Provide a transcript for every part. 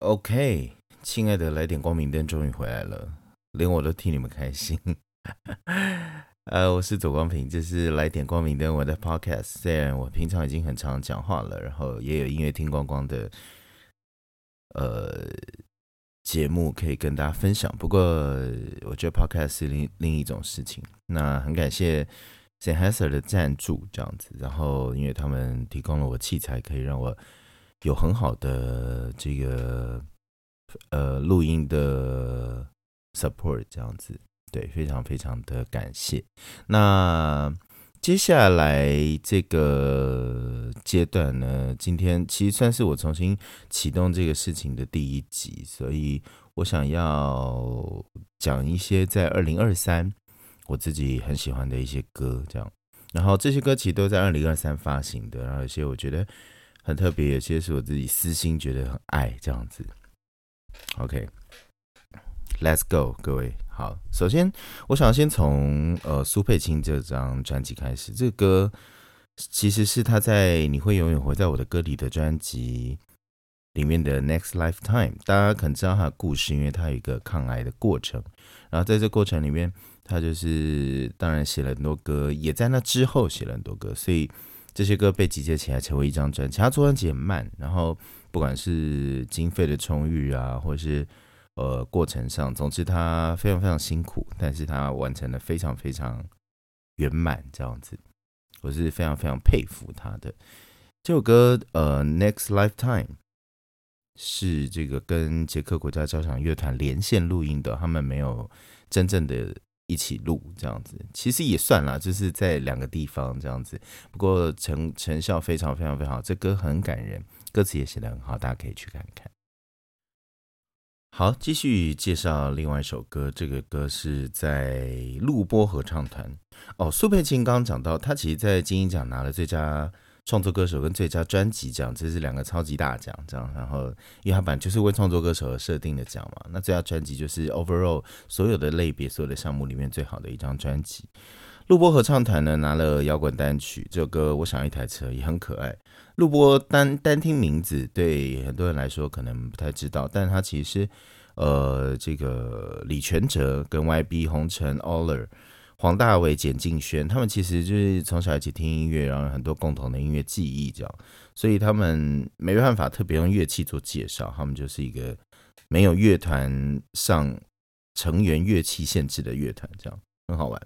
OK，亲爱的，来点光明灯终于回来了，连我都替你们开心。呃，我是左光平，这是来点光明灯我的 Podcast。虽然我平常已经很常讲话了，然后也有音乐听光光的呃节目可以跟大家分享，不过我觉得 Podcast 是另另一种事情。那很感谢 s a n Haser 的赞助，这样子，然后因为他们提供了我器材，可以让我。有很好的这个呃录音的 support 这样子，对，非常非常的感谢。那接下来这个阶段呢，今天其实算是我重新启动这个事情的第一集，所以我想要讲一些在二零二三我自己很喜欢的一些歌，这样。然后这些歌其实都在二零二三发行的，然后有些我觉得。很特别，有些是我自己私心觉得很爱这样子。OK，Let's go，各位好。首先，我想先从呃苏佩青这张专辑开始。这个歌其实是他在《你会永远活在我的歌里》的专辑里面的《Next Lifetime》。大家可能知道他的故事，因为他有一个抗癌的过程。然后在这过程里面，他就是当然写了很多歌，也在那之后写了很多歌，所以。这些歌被集结起来成为一张专辑，他做专辑很慢，然后不管是经费的充裕啊，或是呃过程上，总之他非常非常辛苦，但是他完成的非常非常圆满，这样子，我是非常非常佩服他的。这首歌呃，Next Lifetime 是这个跟捷克国家交响乐团连线录音的，他们没有真正的。一起录这样子，其实也算啦，就是在两个地方这样子。不过成成效非常非常非常好，这歌很感人，歌词也写得很好，大家可以去看看。好，继续介绍另外一首歌，这个歌是在录播合唱团哦。苏佩青刚刚讲到，他其实在金鹰奖拿了最佳。创作歌手跟最佳专辑奖，这是两个超级大奖，这样。然后，因为他本来就是为创作歌手而设定的奖嘛。那最佳专辑就是 overall 所有的类别、所有的项目里面最好的一张专辑。录播合唱团呢拿了摇滚单曲，这首歌我想要一台车也很可爱。录播单单听名字，对很多人来说可能不太知道，但它其实呃这个李全哲跟 YB 红尘 Aller。黄大炜、简敬轩，他们其实就是从小一起听音乐，然后很多共同的音乐记忆，这样，所以他们没办法特别用乐器做介绍，他们就是一个没有乐团上成员乐器限制的乐团，这样很好玩。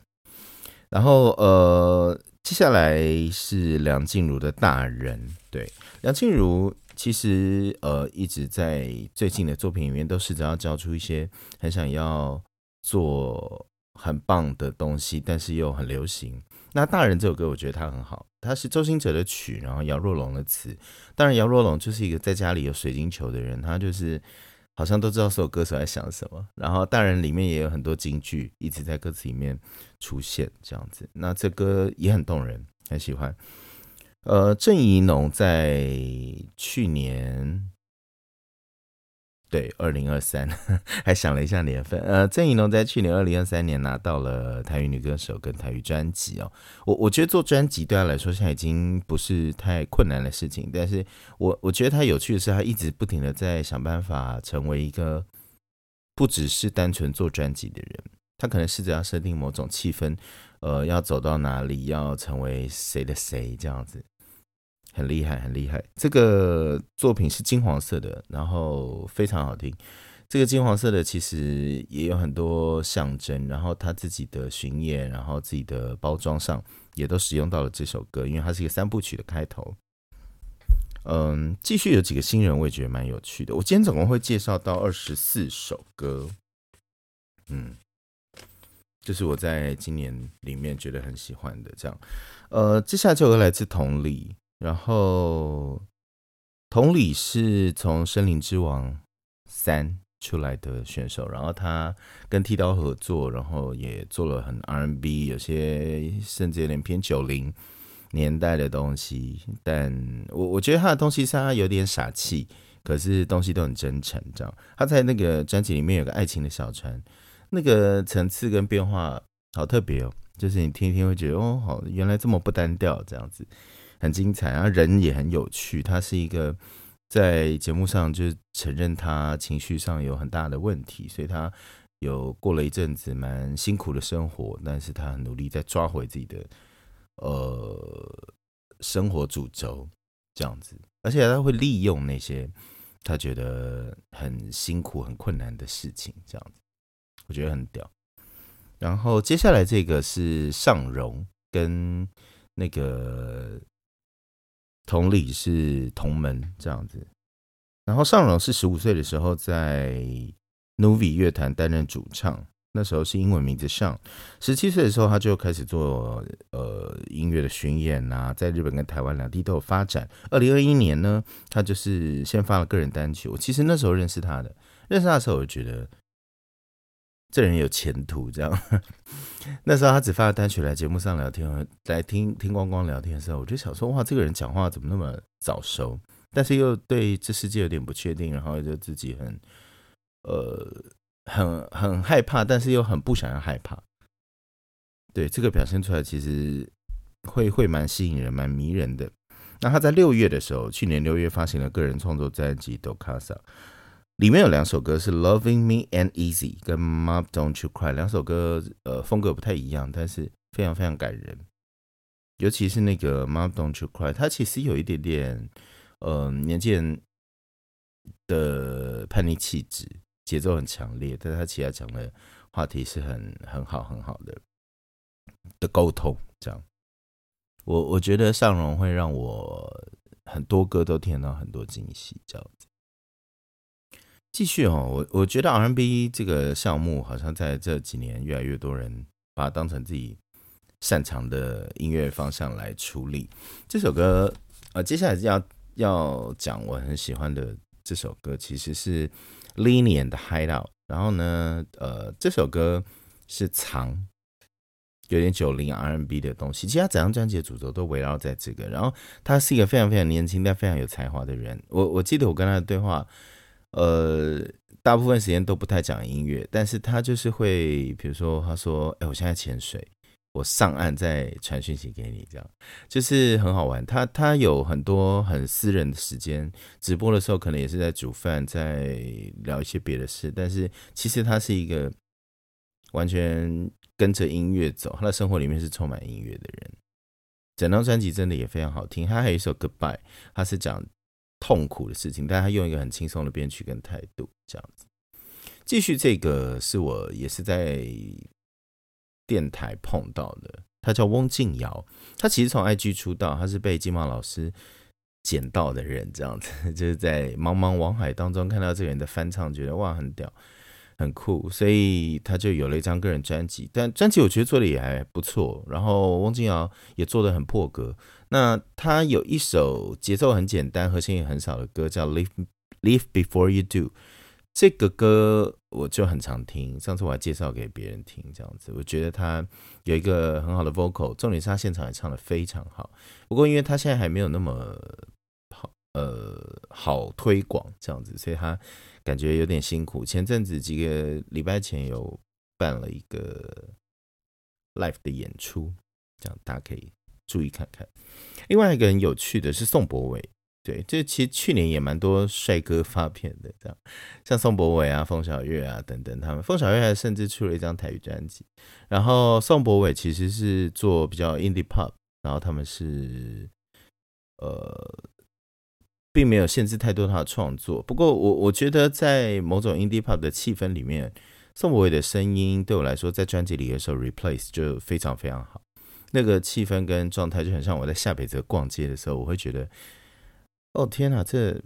然后呃，接下来是梁静茹的大人，对，梁静茹其实呃一直在最近的作品里面都试着要交出一些很想要做。很棒的东西，但是又很流行。那大人这首歌，我觉得它很好，它是周兴哲的曲，然后姚若龙的词。当然，姚若龙就是一个在家里有水晶球的人，他就是好像都知道所有歌手在想什么。然后大人里面也有很多金句一直在歌词里面出现，这样子。那这歌也很动人，很喜欢。呃，郑怡农在去年。对，二零二三 还想了一下年份。呃，郑怡龙在去年二零二三年拿到了台语女歌手跟台语专辑哦。我我觉得做专辑对他来说现在已经不是太困难的事情，但是我我觉得他有趣的是，他一直不停的在想办法成为一个不只是单纯做专辑的人。他可能试着要设定某种气氛，呃，要走到哪里，要成为谁的谁这样子。很厉害，很厉害。这个作品是金黄色的，然后非常好听。这个金黄色的其实也有很多象征，然后他自己的巡演，然后自己的包装上也都使用到了这首歌，因为它是一个三部曲的开头。嗯，继续有几个新人，我也觉得蛮有趣的。我今天总共会介绍到二十四首歌。嗯，这是我在今年里面觉得很喜欢的。这样，呃，接下来这首歌来自同理。然后，同理是从《森林之王三》出来的选手，然后他跟剃刀合作，然后也做了很 R&B，有些甚至有点偏九零年代的东西。但我我觉得他的东西是他有点傻气，可是东西都很真诚。这样，他在那个专辑里面有个爱情的小船，那个层次跟变化好特别哦，就是你听一听会觉得哦，好，原来这么不单调这样子。很精彩，然后人也很有趣。他是一个在节目上就承认他情绪上有很大的问题，所以他有过了一阵子蛮辛苦的生活，但是他很努力在抓回自己的呃生活主轴这样子，而且他会利用那些他觉得很辛苦、很困难的事情，这样子我觉得很屌。然后接下来这个是尚荣跟那个。同理是同门这样子，然后尚荣是十五岁的时候在 Novi 乐团担任主唱，那时候是英文名字上。十七岁的时候他就开始做呃音乐的巡演啊，在日本跟台湾两地都有发展。二零二一年呢，他就是先发了个人单曲。我其实那时候认识他的，认识他的时候我就觉得。这人有前途，这样。那时候他只发了单曲来节目上聊天，来听听光光聊天的时候，我就想说，哇，这个人讲话怎么那么早熟？但是又对这世界有点不确定，然后就自己很呃很很害怕，但是又很不想要害怕。对这个表现出来，其实会会蛮吸引人、蛮迷人的。那他在六月的时候，去年六月发行了个人创作专辑《Do Casa》。里面有两首歌是《Loving Me and Easy》跟《Mom Don't You Cry》，两首歌呃风格不太一样，但是非常非常感人。尤其是那个《Mom Don't You Cry》，它其实有一点点呃年轻人的叛逆气质，节奏很强烈，但是他其他讲的话题是很很好很好的的沟通。这样，我我觉得尚荣会让我很多歌都听到很多惊喜，这样子。继续哦，我我觉得 R&B 这个项目好像在这几年越来越多人把它当成自己擅长的音乐方向来处理。这首歌，呃，接下来要要讲我很喜欢的这首歌，其实是 Linian 的 Hideout。然后呢，呃，这首歌是藏有点九零 R&B 的东西，其他整张专辑的主轴都围绕在这个。然后他是一个非常非常年轻但非常有才华的人。我我记得我跟他的对话。呃，大部分时间都不太讲音乐，但是他就是会，比如说，他说：“哎，我现在潜水，我上岸再传讯息给你，这样就是很好玩。”他他有很多很私人的时间，直播的时候可能也是在煮饭，在聊一些别的事，但是其实他是一个完全跟着音乐走，他的生活里面是充满音乐的人。整张专辑真的也非常好听，他还有一首《Goodbye》，他是讲。痛苦的事情，但他用一个很轻松的编曲跟态度，这样子。继续，这个是我也是在电台碰到的，他叫翁静瑶，他其实从 IG 出道，他是被金毛老师捡到的人，这样子，就是在茫茫网海当中看到这个人的翻唱，觉得哇很屌。很酷，所以他就有了一张个人专辑。但专辑我觉得做的也还不错。然后翁金瑶也做的很破格。那他有一首节奏很简单、核心也很少的歌，叫《Live Live Before You Do》。这个歌我就很常听，上次我还介绍给别人听，这样子。我觉得他有一个很好的 vocal，重点是他现场也唱的非常好。不过因为他现在还没有那么好，呃，好推广这样子，所以他。感觉有点辛苦。前阵子几个礼拜前有办了一个 live 的演出，这样大家可以注意看看。另外一个很有趣的是宋博伟，对，这其实去年也蛮多帅哥发片的，这样像宋博伟啊、凤小岳啊等等，他们凤小岳还甚至出了一张台语专辑。然后宋博伟其实是做比较 indie pop，然后他们是呃。并没有限制太多他的创作，不过我我觉得在某种 indie pop 的气氛里面，宋博伟的声音对我来说，在专辑里的时候 replace 就非常非常好，那个气氛跟状态就很像我在下北泽逛街的时候，我会觉得，哦天哪，这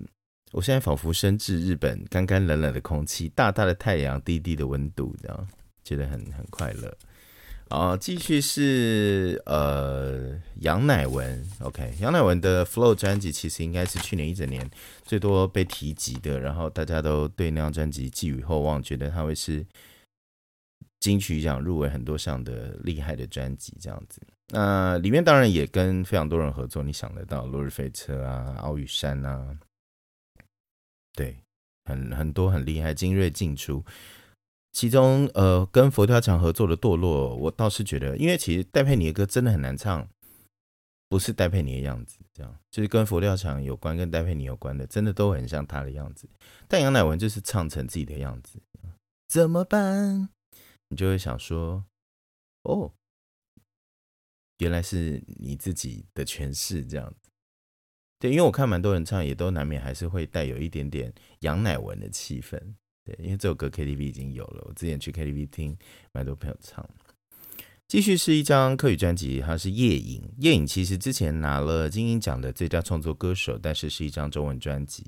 我现在仿佛身至日本，干干冷冷的空气，大大的太阳，低低的温度，这样觉得很很快乐。啊，继续是呃杨乃文，OK，杨乃文的 Flow 专辑其实应该是去年一整年最多被提及的，然后大家都对那张专辑寄予厚望，觉得他会是金曲奖入围很多项的厉害的专辑这样子。那里面当然也跟非常多人合作，你想得到落日飞车啊、奥宇山啊，对，很很多很厉害，精锐进出。其中，呃，跟佛跳墙合作的《堕落》，我倒是觉得，因为其实戴佩妮的歌真的很难唱，不是戴佩妮的样子，这样就是跟佛跳墙有关、跟戴佩妮有关的，真的都很像她的样子。但杨乃文就是唱成自己的样子，怎么办？你就会想说，哦，原来是你自己的诠释这样子。对，因为我看蛮多人唱，也都难免还是会带有一点点杨乃文的气氛。对，因为这首歌 KTV 已经有了，我之前去 KTV 听，蛮多朋友唱。继续是一张客语专辑，它是夜影。夜影其实之前拿了金鹰奖的最佳创作歌手，但是是一张中文专辑。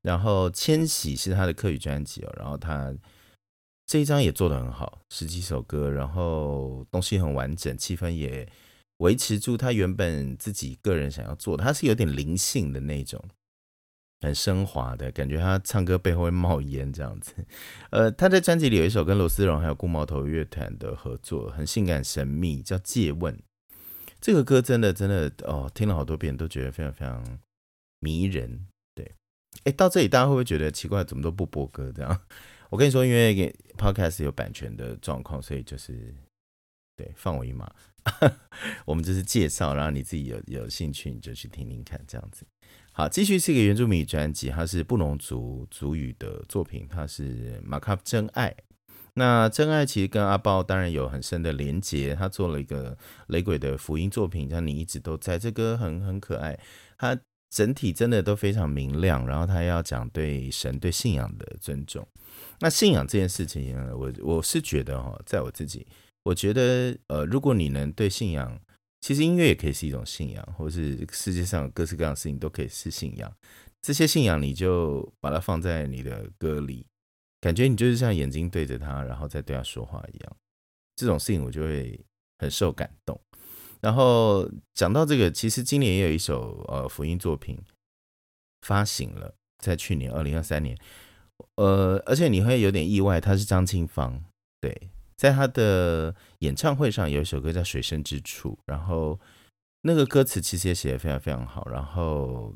然后千禧是他的客语专辑哦，然后他这一张也做的很好，十几首歌，然后东西很完整，气氛也维持住他原本自己个人想要做的，他是有点灵性的那种。很升华的感觉，他唱歌背后会冒烟这样子。呃，他在专辑里有一首跟罗思荣还有顾毛头乐团的合作，很性感神秘，叫《借问》。这个歌真的真的哦，听了好多遍都觉得非常非常迷人。对，哎，到这里大家会不会觉得奇怪？怎么都不播歌这样？我跟你说，因为 Podcast 有版权的状况，所以就是对放我一马。我们就是介绍，然后你自己有有兴趣你就去听听看这样子。好，继续是一个原住民专辑，它是布农族族语的作品，它是马卡真爱。那真爱其实跟阿豹当然有很深的连结，他做了一个雷鬼的福音作品，像你一直都在，这歌很很可爱，它整体真的都非常明亮，然后他要讲对神对信仰的尊重。那信仰这件事情呢，我我是觉得哈，在我自己，我觉得呃，如果你能对信仰。其实音乐也可以是一种信仰，或是世界上各式各样的事情都可以是信仰。这些信仰你就把它放在你的歌里，感觉你就是像眼睛对着他，然后再对他说话一样。这种事情我就会很受感动。然后讲到这个，其实今年也有一首呃福音作品发行了，在去年二零二三年，呃，而且你会有点意外，他是张清芳，对。在他的演唱会上有一首歌叫《水深之处》，然后那个歌词其实也写的非常非常好。然后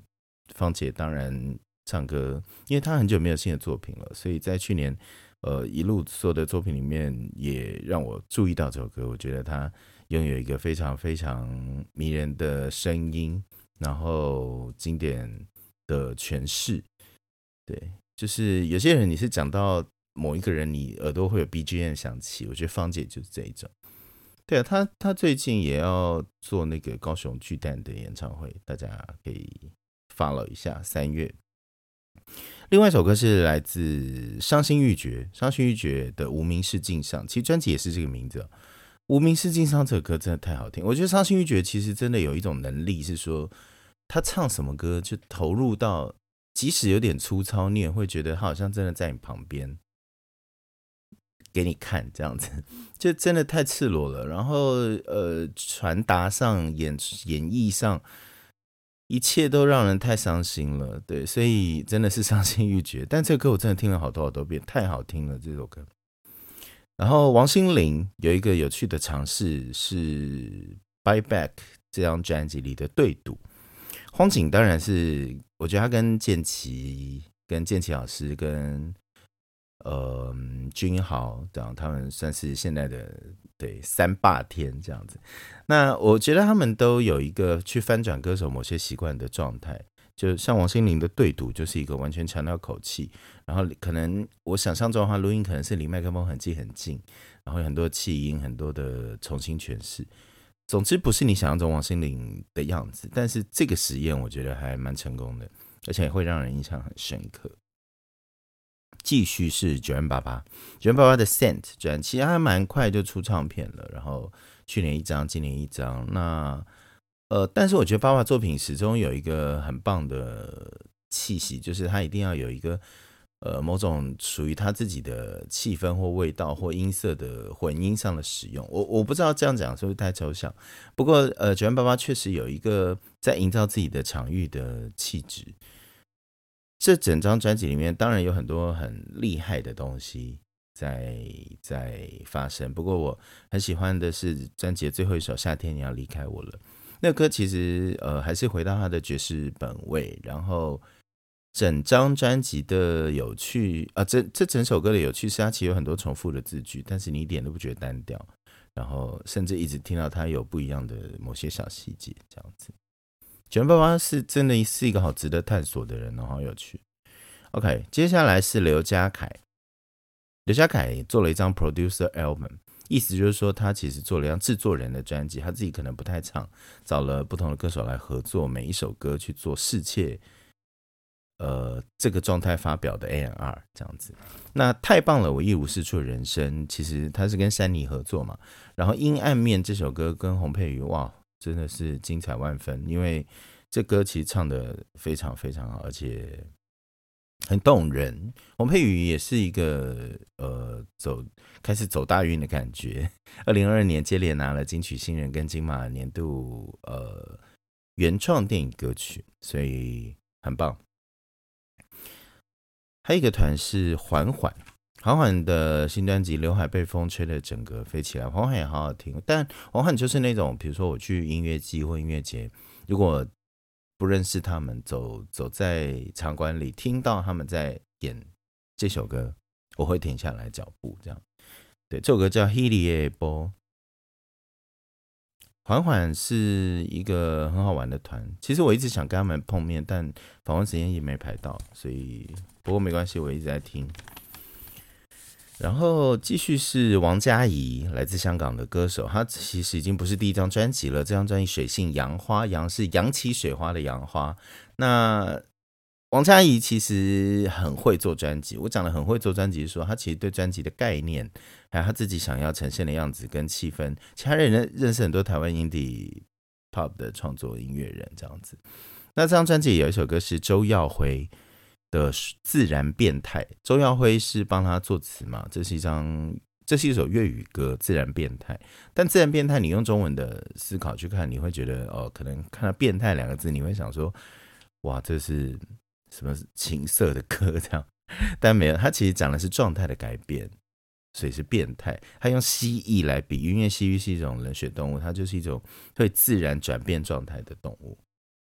芳姐当然唱歌，因为她很久没有新的作品了，所以在去年呃一路所有的作品里面也让我注意到这首歌。我觉得她拥有一个非常非常迷人的声音，然后经典的诠释。对，就是有些人你是讲到。某一个人，你耳朵会有 BGM 响起，我觉得芳姐就是这一种。对啊，她她最近也要做那个高雄巨蛋的演唱会，大家可以 follow 一下。三月，另外一首歌是来自《伤心欲绝》，《伤心欲绝》的《无名氏镜上》，其实专辑也是这个名字，《无名氏镜上》这首歌真的太好听。我觉得《伤心欲绝》其实真的有一种能力，是说他唱什么歌就投入到，即使有点粗糙，你也会觉得他好像真的在你旁边。给你看这样子，就真的太赤裸了。然后呃，传达上、演演绎上，一切都让人太伤心了。对，所以真的是伤心欲绝。但这歌我真的听了好多好多遍，太好听了这首歌。然后王心凌有一个有趣的尝试是《Buy Back》这张专辑里的对赌。荒井当然是，我觉得他跟建奇、跟建奇老师跟。呃，君豪这样，他们算是现在的对三霸天这样子。那我觉得他们都有一个去翻转歌手某些习惯的状态，就像王心凌的对赌，就是一个完全强调口气，然后可能我想象中的话，录音可能是离麦克风很近很近，然后有很多气音，很多的重新诠释。总之不是你想象中王心凌的样子，但是这个实验我觉得还蛮成功的，而且会让人印象很深刻。继续是九万八八，九万八八的 Scent 专辑，其实还蛮快就出唱片了。然后去年一张，今年一张。那呃，但是我觉得爸爸作品始终有一个很棒的气息，就是他一定要有一个呃某种属于他自己的气氛或味道或音色的混音上的使用。我我不知道这样讲是不是太抽象，不过呃，九万八八确实有一个在营造自己的场域的气质。这整张专辑里面，当然有很多很厉害的东西在在发生。不过我很喜欢的是专辑的最后一首《夏天你要离开我了》。那歌其实呃还是回到它的爵士本位，然后整张专辑的有趣啊，这这整首歌的有趣是它其实有很多重复的字句，但是你一点都不觉得单调。然后甚至一直听到它有不一样的某些小细节，这样子。卷爸爸是真的是一个好值得探索的人哦，好有趣。OK，接下来是刘家凯，刘家凯做了一张 producer album，意思就是说他其实做了一张制作人的专辑，他自己可能不太唱，找了不同的歌手来合作，每一首歌去做世切。呃，这个状态发表的 A N R 这样子，那太棒了！我一无是处的人生，其实他是跟山妮合作嘛。然后阴暗面这首歌跟洪佩瑜，哇，真的是精彩万分，因为这歌其实唱的非常非常好，而且很动人。洪佩瑜也是一个呃走开始走大运的感觉。二零二二年接连拿了金曲新人跟金马年度呃原创电影歌曲，所以很棒。还有一个团是缓缓，缓缓的新专辑《刘海被风吹的整个飞起来》，缓缓也好好听。但缓缓就是那种，比如说我去音乐季或音乐节，如果不认识他们，走走在场馆里，听到他们在演这首歌，我会停下来脚步。这样，对，这首歌叫《h e l i 波》。缓缓是一个很好玩的团，其实我一直想跟他们碰面，但访问时间也没排到，所以不过没关系，我一直在听。然后继续是王嘉怡，来自香港的歌手，她其实已经不是第一张专辑了，这张专辑水性杨花，杨是扬起水花的杨花。那王嘉怡其实很会做专辑，我讲的很会做专辑，说她其实对专辑的概念，还有她自己想要呈现的样子跟气氛，其他人认认识很多台湾 indie pop 的创作音乐人这样子。那这张专辑有一首歌是周耀辉的《自然变态》，周耀辉是帮他作词嘛？这是一张，这是一首粤语歌《自然变态》，但《自然变态》你用中文的思考去看，你会觉得哦，可能看到“变态”两个字，你会想说，哇，这是。什么情色的歌这样，但没有，他其实讲的是状态的改变，所以是变态。他用蜥蜴来比喻，因为蜥蜴是一种冷血动物，它就是一种会自然转变状态的动物。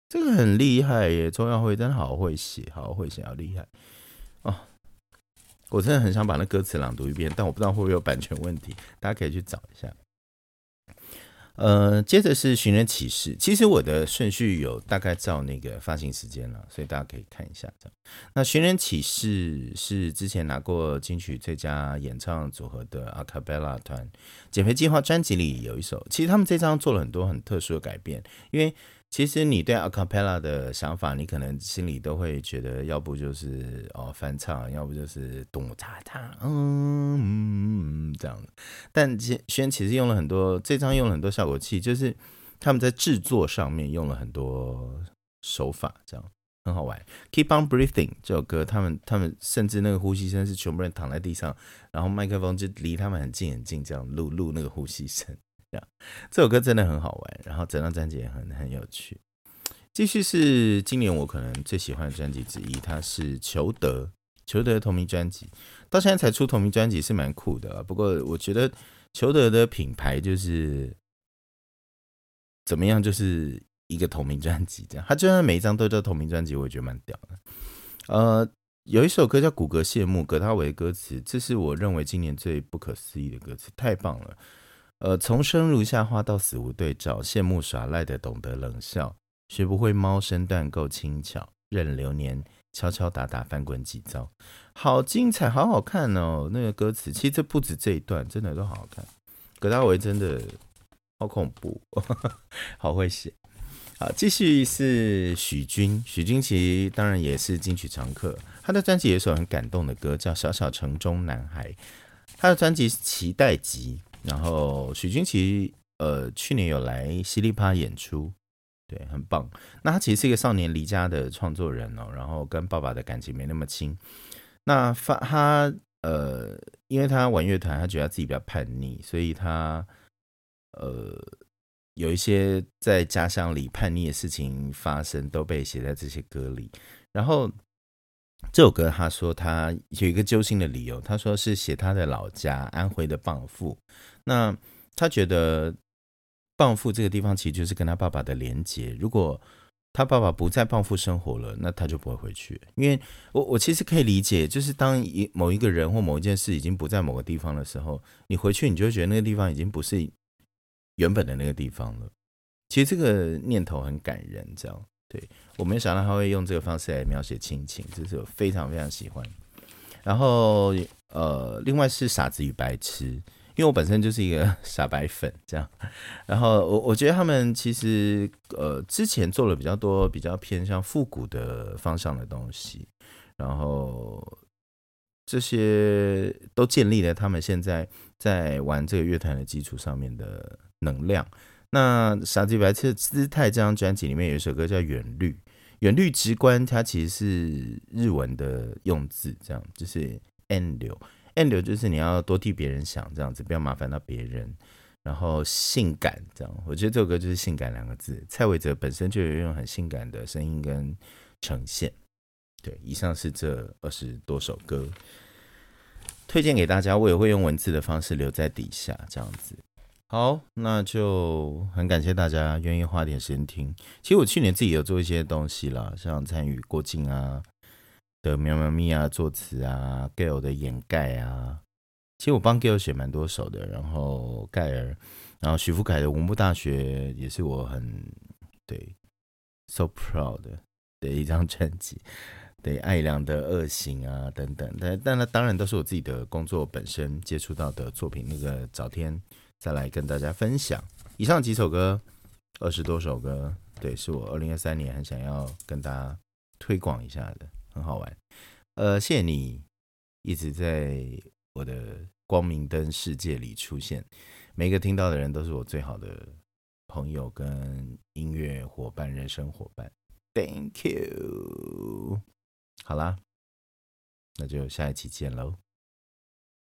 这个很厉害耶，周耀辉真的好会写，好会写，好厉害哦！我真的很想把那歌词朗读一遍，但我不知道会不会有版权问题，大家可以去找一下。呃，接着是寻人启事。其实我的顺序有大概照那个发行时间了，所以大家可以看一下。这样，那寻人启事是之前拿过金曲最佳演唱组合的阿卡贝拉团，减肥计划专辑里有一首。其实他们这张做了很多很特殊的改变，因为。其实你对 a cappella 的想法，你可能心里都会觉得，要不就是哦翻唱，要不就是咚嚓嚓，嗯这样。但轩其实用了很多，这张用了很多效果器，就是他们在制作上面用了很多手法，这样很好玩。Keep on breathing 这首歌，他们他们甚至那个呼吸声是全部人躺在地上，然后麦克风就离他们很近很近，这样录录那个呼吸声。这，首歌真的很好玩，然后整张专辑也很很有趣。继续是今年我可能最喜欢的专辑之一，它是裘德，裘德同名专辑，到现在才出同名专辑是蛮酷的。不过我觉得裘德的品牌就是怎么样，就是一个同名专辑这样，他就算每一张都叫同名专辑，我也觉得蛮屌的。呃，有一首歌叫《骨骼谢幕》，葛大为的歌词，这是我认为今年最不可思议的歌词，太棒了。呃，从生如夏花到死无对照，羡慕耍赖的懂得冷笑，学不会猫身段够轻巧，任流年敲敲打打翻滚几遭，好精彩，好好看哦！那个歌词其实这不止这一段，真的都好好看。葛大为真的好恐怖，好会写。好，继续是许君，许君其实当然也是金曲常客，他的专辑有一首很感动的歌叫《小小城中男孩》，他的专辑是期待集。然后许君其呃去年有来犀利趴演出，对，很棒。那他其实是一个少年离家的创作人哦，然后跟爸爸的感情没那么亲。那发他呃，因为他玩乐团，他觉得自己比较叛逆，所以他呃有一些在家乡里叛逆的事情发生，都被写在这些歌里。然后。这首歌，他说他有一个揪心的理由，他说是写他的老家安徽的蚌埠。那他觉得蚌埠这个地方其实就是跟他爸爸的连结。如果他爸爸不在蚌埠生活了，那他就不会回去。因为我我其实可以理解，就是当一某一个人或某一件事已经不在某个地方的时候，你回去你就会觉得那个地方已经不是原本的那个地方了。其实这个念头很感人，这样对我没有想到他会用这个方式来描写亲情，这是我非常非常喜欢。然后呃，另外是傻子与白痴，因为我本身就是一个 傻白粉，这样。然后我我觉得他们其实呃之前做了比较多比较偏向复古的方向的东西，然后这些都建立了他们现在在玩这个乐团的基础上面的能量。那傻子白痴姿态这张专辑里面有一首歌叫《远虑》，远虑直观，它其实是日文的用字，这样就是 end 流，end 流就是你要多替别人想，这样子不要麻烦到别人。然后性感这样，我觉得这首歌就是性感两个字。蔡伟哲本身就有一种很性感的声音跟呈现。对，以上是这二十多首歌推荐给大家，我也会用文字的方式留在底下，这样子。好，那就很感谢大家愿意花点时间听。其实我去年自己有做一些东西啦，像参与郭靖啊的喵喵咪啊作词啊，Gail 的掩盖啊。其实我帮 Gail 写蛮多首的，然后盖尔，然后徐福凯的文部大学也是我很对 so proud 的一张专辑。对艾良的恶行啊等等，但但那当然都是我自己的工作本身接触到的作品。那个早天。再来跟大家分享以上几首歌，二十多首歌，对，是我二零二三年很想要跟大家推广一下的，很好玩。呃，谢谢你一直在我的光明灯世界里出现，每个听到的人都是我最好的朋友跟音乐伙伴、人生伙伴。Thank you。好啦，那就下一期见喽。